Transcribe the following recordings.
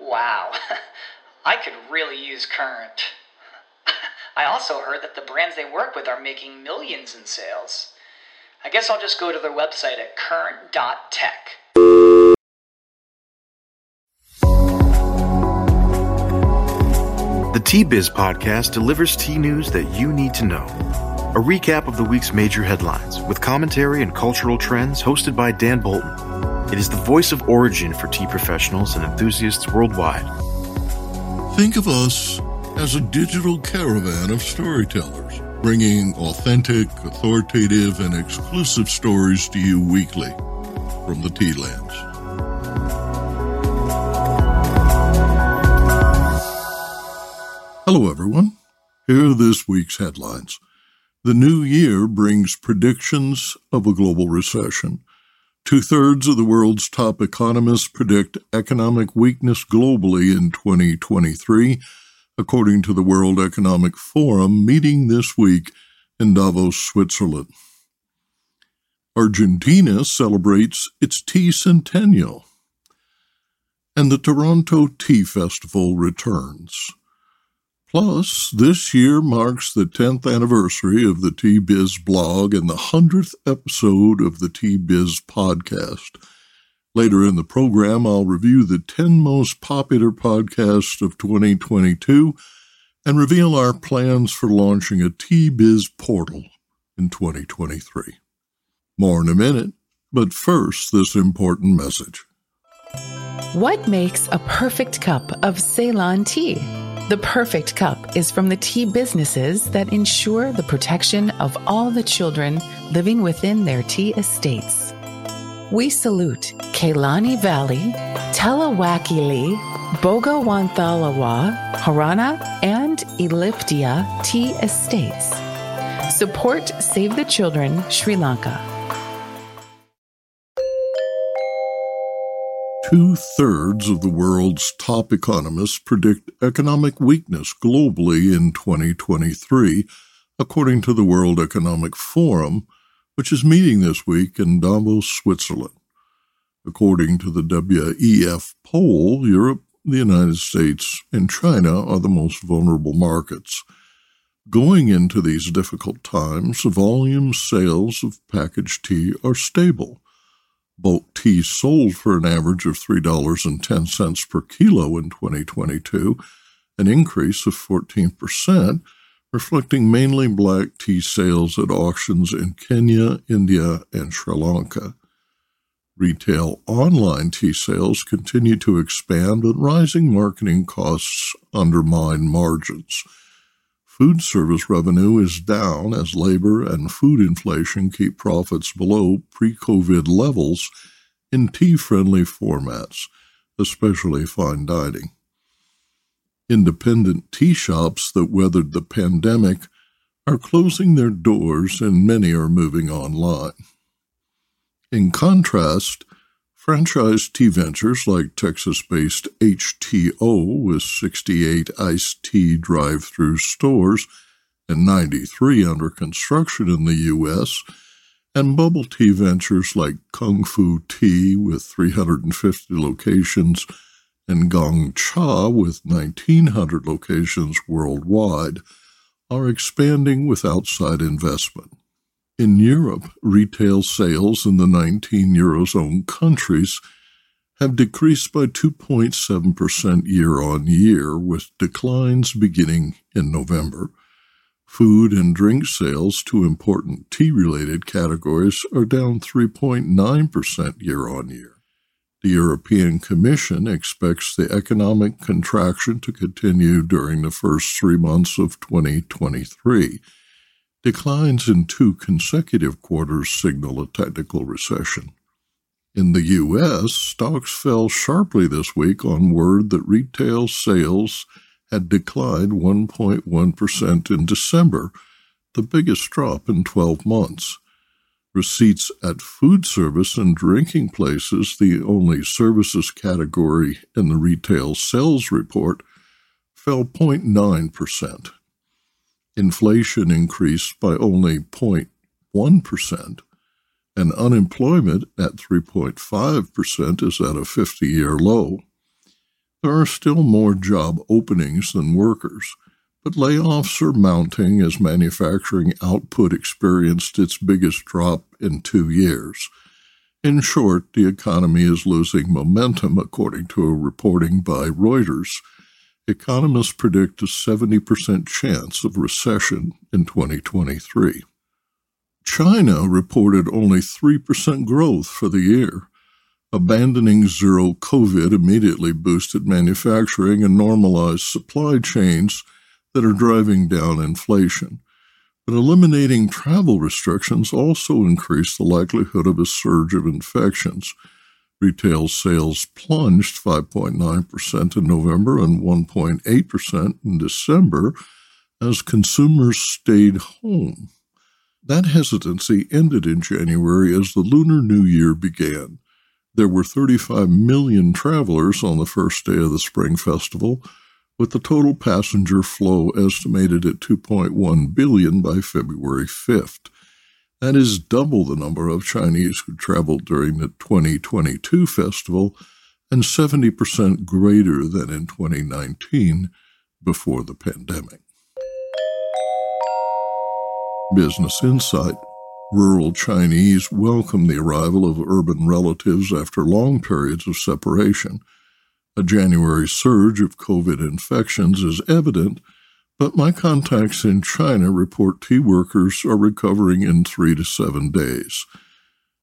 Wow, I could really use Current. I also heard that the brands they work with are making millions in sales. I guess I'll just go to their website at current.tech. The Tea Biz podcast delivers tea news that you need to know. A recap of the week's major headlines with commentary and cultural trends hosted by Dan Bolton. It is the voice of origin for tea professionals and enthusiasts worldwide. Think of us as a digital caravan of storytellers, bringing authentic, authoritative, and exclusive stories to you weekly from the tea lands. Hello, everyone. Here are this week's headlines. The new year brings predictions of a global recession. Two thirds of the world's top economists predict economic weakness globally in 2023, according to the World Economic Forum meeting this week in Davos, Switzerland. Argentina celebrates its tea centennial, and the Toronto Tea Festival returns. Plus, this year marks the 10th anniversary of the Tea Biz blog and the 100th episode of the Tea Biz podcast. Later in the program, I'll review the 10 most popular podcasts of 2022 and reveal our plans for launching a Tea Biz portal in 2023. More in a minute, but first, this important message. What makes a perfect cup of Ceylon tea? The perfect cup is from the tea businesses that ensure the protection of all the children living within their tea estates. We salute Kelani Valley, Talawakelle, Bogawanthalawa, Horana, and Elpitiya tea estates. Support Save the Children Sri Lanka. Two thirds of the world's top economists predict economic weakness globally in 2023, according to the World Economic Forum, which is meeting this week in Davos, Switzerland. According to the WEF poll, Europe, the United States, and China are the most vulnerable markets. Going into these difficult times, volume sales of packaged tea are stable bulk tea sold for an average of $3.10 per kilo in 2022, an increase of 14%, reflecting mainly black tea sales at auctions in Kenya, India, and Sri Lanka. Retail online tea sales continue to expand, but rising marketing costs undermine margins. Food service revenue is down as labor and food inflation keep profits below pre COVID levels in tea friendly formats, especially fine dining. Independent tea shops that weathered the pandemic are closing their doors and many are moving online. In contrast, Franchise tea ventures like Texas based HTeaO with 68 iced tea drive through stores and 93 under construction in the U.S., and bubble tea ventures like Kung Fu Tea with 350 locations and Gong Cha with 1,900 locations worldwide are expanding with outside investment. In Europe, retail sales in the 19 Eurozone countries have decreased by 2.7% year on year, with declines beginning in November. Food and drink sales to important tea related categories are down 3.9% year on year. The European Commission expects the economic contraction to continue during the first three months of 2023 Declines in two consecutive quarters signal a technical recession. In the U.S., stocks fell sharply this week on word that retail sales had declined 1.1% in December, the biggest drop in 12 months. Receipts at food service and drinking places, the only services category in the retail sales report, fell 0.9%. Inflation increased by only 0.1%, and unemployment at 3.5% is at a 50 year low. There are still more job openings than workers, but layoffs are mounting as manufacturing output experienced its biggest drop in two years. In short, the economy is losing momentum, according to a reporting by Reuters. Economists predict a 70% chance of recession in 2023. China reported only 3% growth for the year. Abandoning zero COVID immediately boosted manufacturing and normalized supply chains that are driving down inflation. But eliminating travel restrictions also increased the likelihood of a surge of infections. Retail sales plunged 5.9% in November and 1.8% in December as consumers stayed home. That hesitancy ended in January as the Lunar New Year began. There were 35 million travelers on the first day of the Spring Festival, with the total passenger flow estimated at 2.1 billion by February 5th. That is double the number of Chinese who traveled during the 2022 festival and 70% greater than in 2019 before the pandemic. Business Insight Rural Chinese welcome the arrival of urban relatives after long periods of separation. A January surge of COVID infections is evident, but my contacts in China report tea workers are recovering in three to seven days.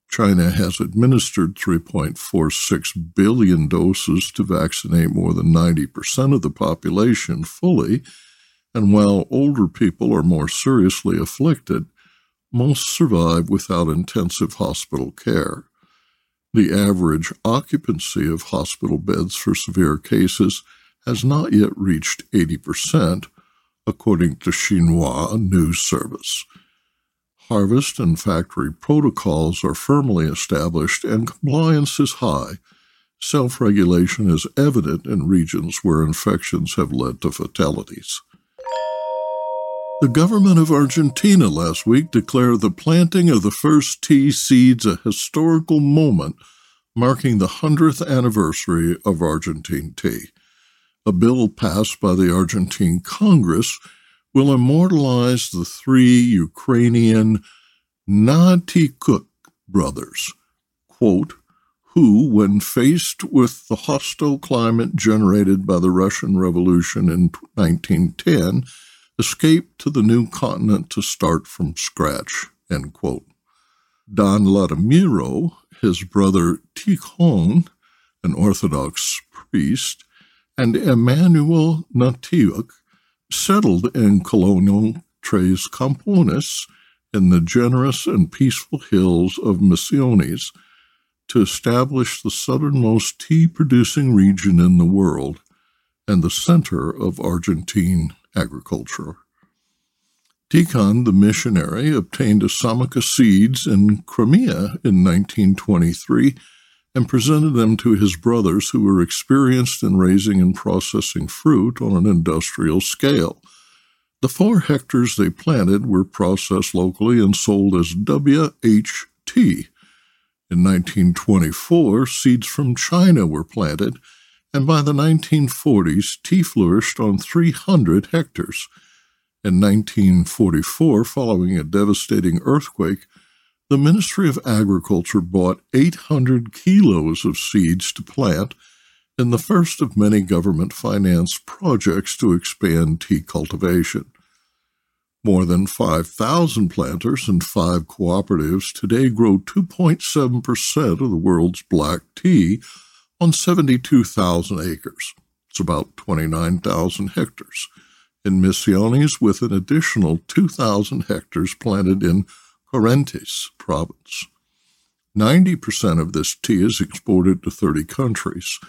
China has administered 3.46 billion doses to vaccinate more than 90% of the population fully, and while older people are more seriously afflicted, most survive without intensive hospital care. The average occupancy of hospital beds for severe cases has not yet reached 80%, according to Xinhua News Service. Harvest and factory protocols are firmly established and compliance is high. Self regulation is evident in regions where infections have led to fatalities. The government of Argentina last week declared the planting of the first tea seeds a historical moment marking the 100th anniversary of Argentine tea. A bill passed by the Argentine Congress will immortalize the three Ukrainian Gnatyuk brothers, quote, who, when faced with the hostile climate generated by the Russian Revolution in 1910, escaped to the new continent to start from scratch. End quote. Don Vladimiro, his brother Tikhon, an Orthodox priest, and Emmanuel Gnatyuk settled in colonial Tres Capones in the generous and peaceful hills of Misiones to establish the southernmost tea producing region in the world and the center of Argentine agriculture. Tikhon, the missionary, obtained assamica seeds in Crimea in 1923 and presented them to his brothers who were experienced in raising and processing fruit on an industrial scale. The four hectares they planted were processed locally and sold as WHT. In 1924, seeds from China were planted and by the 1940s, tea flourished on 300 hectares. In 1944, following a devastating earthquake, the Ministry of Agriculture bought 800 kilos of seeds to plant in the first of many government financed projects to expand tea cultivation. More than 5,000 planters and five cooperatives today grow 2.7% of the world's black tea on 72,000 acres. It's about 29,000 hectares. In Misiones, with an additional 2,000 hectares planted in Corrientes province. 90% of this tea is exported to 30 countries.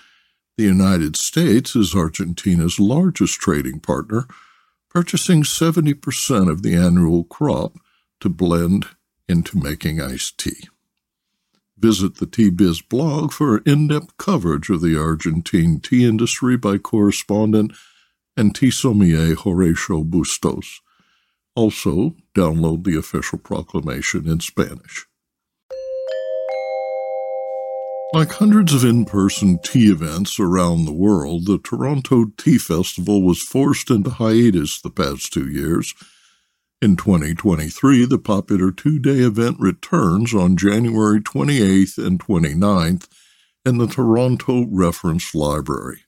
The United States is Argentina's largest trading partner, purchasing 70% of the annual crop to blend into making iced tea. Visit the Tea Biz blog for in depth coverage of the Argentine tea industry by correspondent and tea sommelier Horatio Bustos. Also, download the official proclamation in Spanish. Like hundreds of in person tea events around the world, the Toronto Tea Festival was forced into hiatus the past two years in 2023, the popular two day event returns on January 28th and 29th in the Toronto Reference Library.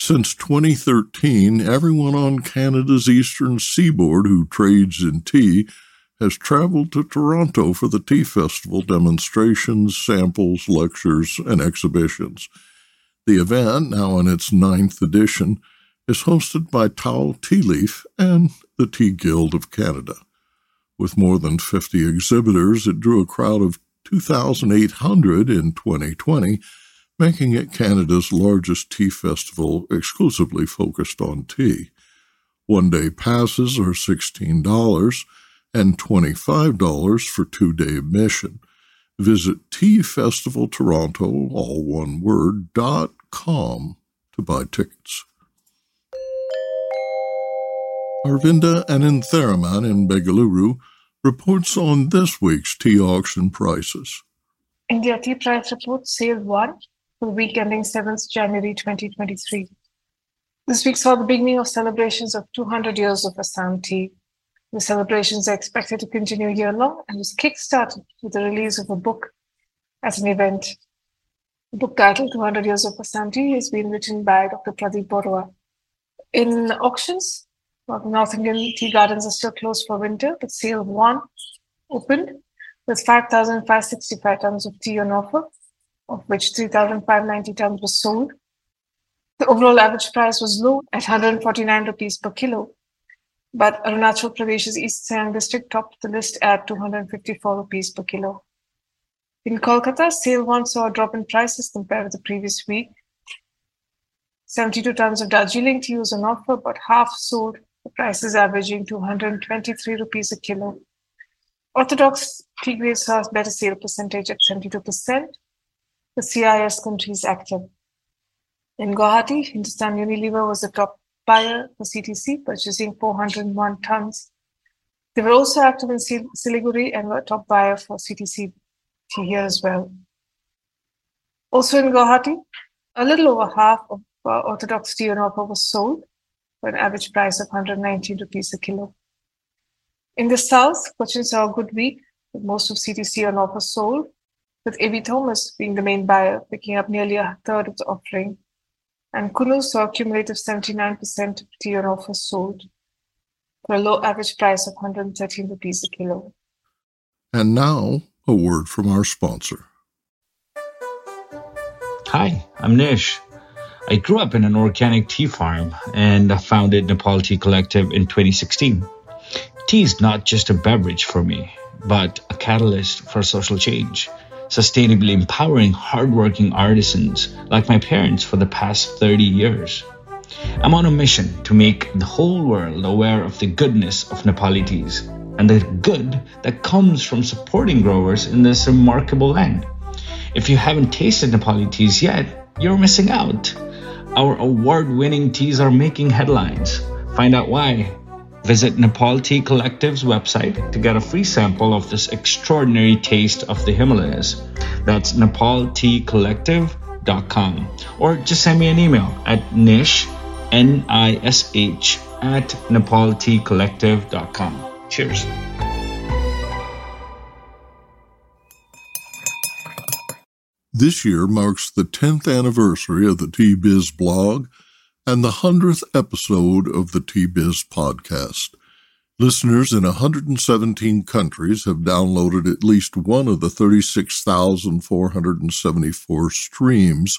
Since 2013, everyone on Canada's eastern seaboard who trades in tea has traveled to Toronto for the Tea Festival demonstrations, samples, lectures, and exhibitions. The event, now in its ninth edition, is hosted by Tao Tea Leaf and the Tea Guild of Canada. With more than 50 exhibitors, it drew a crowd of 2,800 in 2020, making it Canada's largest tea festival exclusively focused on tea. One day passes are $16 and $25 for two day admission. Visit Tea Festival Toronto, all one word, dot com to buy tickets. Aravinda Anantharaman in Bengaluru reports on this week's tea auction prices. India Tea Price Report Sale 1 for the week ending 7th January 2023. This week saw the beginning of celebrations of 200 years of Assam tea. The celebrations are expected to continue year long and was kick-started with the release of a book as an event. The book titled 200 Years of Assam Tea has been written by Dr. Pradip Baruah. In auctions, North Indian tea gardens are still closed for winter, but sale one opened with 5,565 tons of tea on offer, of which 3,590 tons were sold. The overall average price was low at 149 rupees per kilo, but Arunachal Pradesh's East Siang district topped the list at 254 rupees per kilo. In Kolkata, sale one saw a drop in prices compared with the previous week. 72 tons of Darjeeling tea was on offer, but half sold the price is averaging 223 rupees a kilo. Orthodox tea grades saw better sale percentage at 72%. The CIS countries active. In Guwahati, Hindustan Unilever was the top buyer for CTC, purchasing 401 tons. They were also active in Siliguri and were top buyer for CTC here as well. Also in Guwahati, a little over half of uh, Orthodox tea on offer was sold for an average price of 119 rupees a kilo. In the south, Cochin saw a good week with most of CTC on offer sold, with A.V. Thomas being the main buyer, picking up nearly a third of the offering. And Coonoor saw a cumulative 79% of tea on offer sold for a low average price of 113 rupees a kilo. And now, a word from our sponsor. Hi, I'm Nish. I grew up in an organic tea farm and I founded Nepal Tea Collective in 2016. Tea is not just a beverage for me, but a catalyst for social change, sustainably empowering hardworking artisans like my parents for the past 30 years. I'm on a mission to make the whole world aware of the goodness of Nepali teas and the good that comes from supporting growers in this remarkable land. If you haven't tasted Nepali teas yet, you're missing out. Our award winning teas are making headlines. Find out why. Visit Nepal Tea Collective's website to get a free sample of this extraordinary taste of the Himalayas. That's nepalteacollective.com. Or just send me an email at nish, N I S H, at nepalteacollective.com. Cheers. This year marks the 10th anniversary of the Tea Biz blog and the 100th episode of the Tea Biz podcast. Listeners in 117 countries have downloaded at least one of the 36,474 streams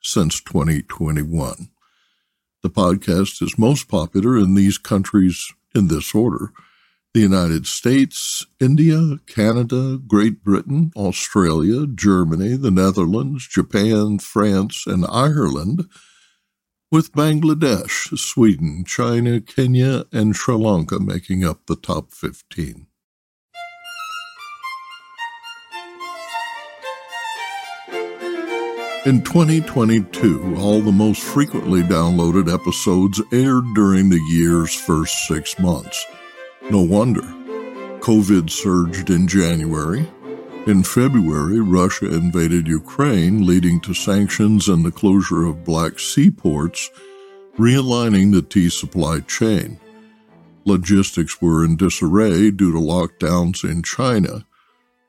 since 2021. The podcast is most popular in these countries in this order The United States, India, Canada, Great Britain, Australia, Germany, the Netherlands, Japan, France, and Ireland, with Bangladesh, Sweden, China, Kenya, and Sri Lanka making up the top 15. In 2022, all the most frequently downloaded episodes aired during the year's first six months. No wonder. COVID surged in January. In February, Russia invaded Ukraine, leading to sanctions and the closure of Black Sea ports, realigning the tea supply chain. Logistics were in disarray due to lockdowns in China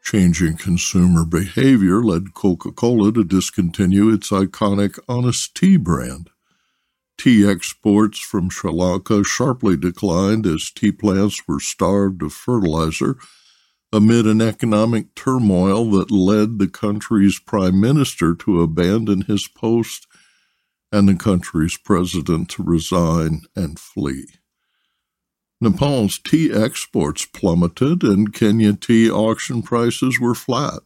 Changing consumer behavior led Coca Cola to discontinue its iconic Honest Tea brand. Tea exports from Sri Lanka sharply declined as tea plants were starved of fertilizer amid an economic turmoil that led the country's prime minister to abandon his post and the country's president to resign and flee. Nepal's tea exports plummeted and Kenya tea auction prices were flat.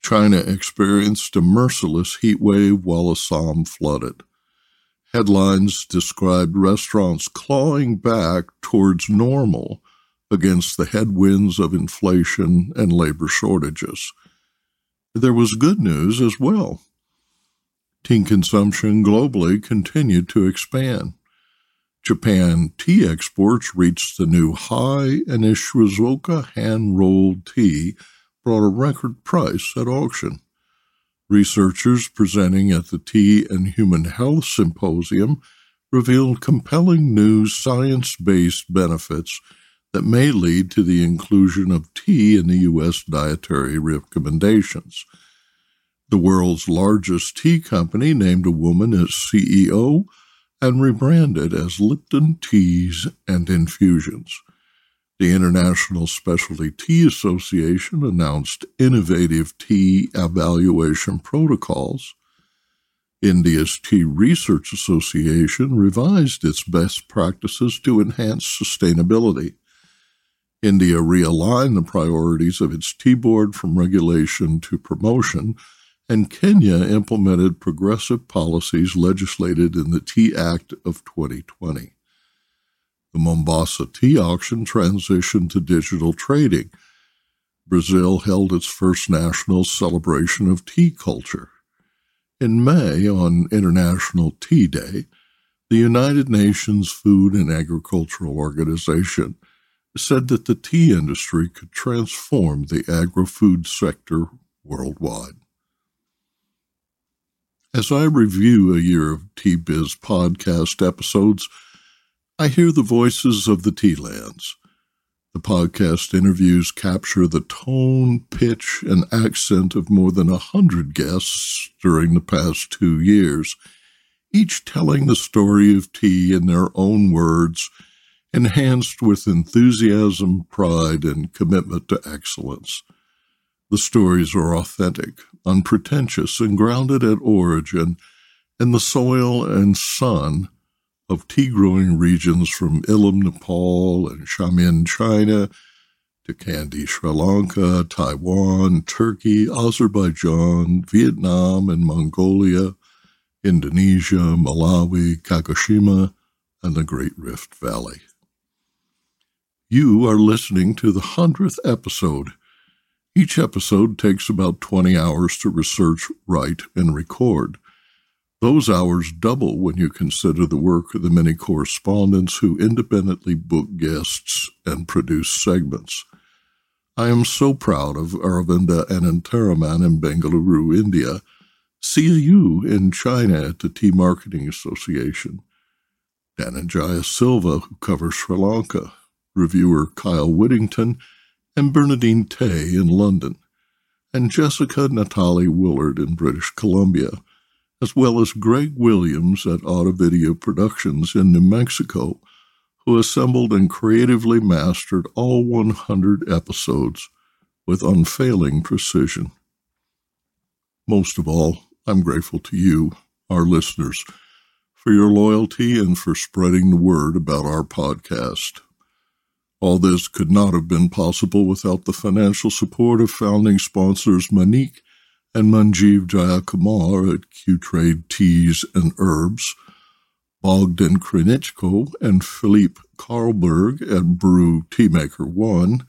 China experienced a merciless heat wave while Assam flooded. Headlines described restaurants clawing back towards normal against the headwinds of inflation and labor shortages. There was good news as well. Tea consumption globally continued to expand. Japan tea exports reached the new high, and Shizuoka hand rolled tea brought a record price at auction. Researchers presenting at the Tea and Human Health Symposium revealed compelling new science based benefits that may lead to the inclusion of tea in the U.S. dietary recommendations. The world's largest tea company named a woman as CEO and rebranded as Lipton Teas and Infusions. The International Specialty Tea Association announced innovative tea evaluation protocols. India's Tea Research Association revised its best practices to enhance sustainability. India realigned the priorities of its tea board from regulation to promotion and Kenya implemented progressive policies legislated in the Tea Act of 2020. The Mombasa tea auction transitioned to digital trading. Brazil held its first national celebration of tea culture. In May, on International Tea Day, the United Nations Food and Agricultural Organization said that the tea industry could transform the agri food sector worldwide. As I review a year of Tea Biz podcast episodes, I hear the voices of the tea lands. The podcast interviews capture the tone, pitch, and accent of more than a hundred guests during the past two years, each telling the story of tea in their own words, enhanced with enthusiasm, pride, and commitment to excellence. The stories are authentic, unpretentious, and grounded at origin in the soil and sun of tea growing regions from Ilam, Nepal, and Xiamen, China, to Kandy, Sri Lanka, Taiwan, Turkey, Azerbaijan, Vietnam, and Mongolia, Indonesia, Malawi, Kagoshima, and the Great Rift Valley. You are listening to the hundredth episode each episode takes about 20 hours to research, write, and record. Those hours double when you consider the work of the many correspondents who independently book guests and produce segments. I am so proud of Aravinda Anantharaman in Bengaluru, India, CAU in China at the Tea Marketing Association, Dhananjaya Silva, who covers Sri Lanka, reviewer Kyle Whittington, and Bernadine Tay in London, and Jessica Natalie Willard in British Columbia, as well as Greg Williams at Auto Video Productions in New Mexico, who assembled and creatively mastered all 100 episodes with unfailing precision. Most of all, I'm grateful to you, our listeners, for your loyalty and for spreading the word about our podcast. All this could not have been possible without the financial support of founding sponsors Manik and Manjeev Jayakumar at Q-Trade Teas and Herbs, Bogdan Krinichko and Philippe Karlberg at Brew Teamaker One,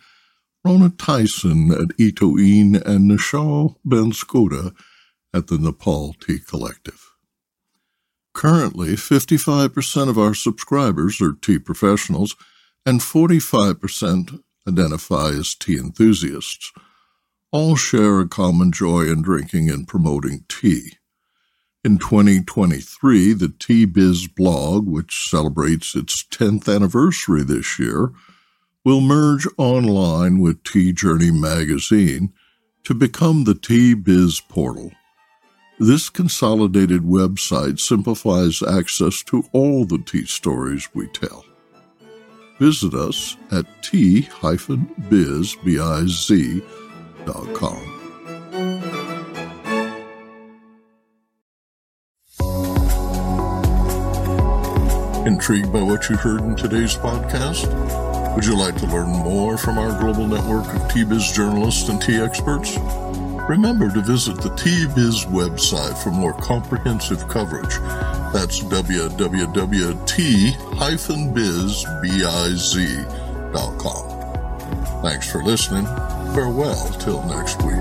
Rona Tison at Ito En, and Nishal Ben Skoda at the Nepal Tea Collective. Currently, 55% of our subscribers are tea professionals and 45% identify as tea enthusiasts. All share a common joy in drinking and promoting tea. In 2023, the Tea Biz blog, which celebrates its 10th anniversary this year, will merge online with Tea Journey magazine to become the Tea Biz portal. This consolidated website simplifies access to all the tea stories we tell. Visit us at t-biz.com. Intrigued by what you heard in today's podcast? Would you like to learn more from our global network of Tea Biz journalists and tea experts? Remember to visit the Tea Biz website for more comprehensive coverage. That's www.t-biz.com. Thanks for listening. Farewell till next week.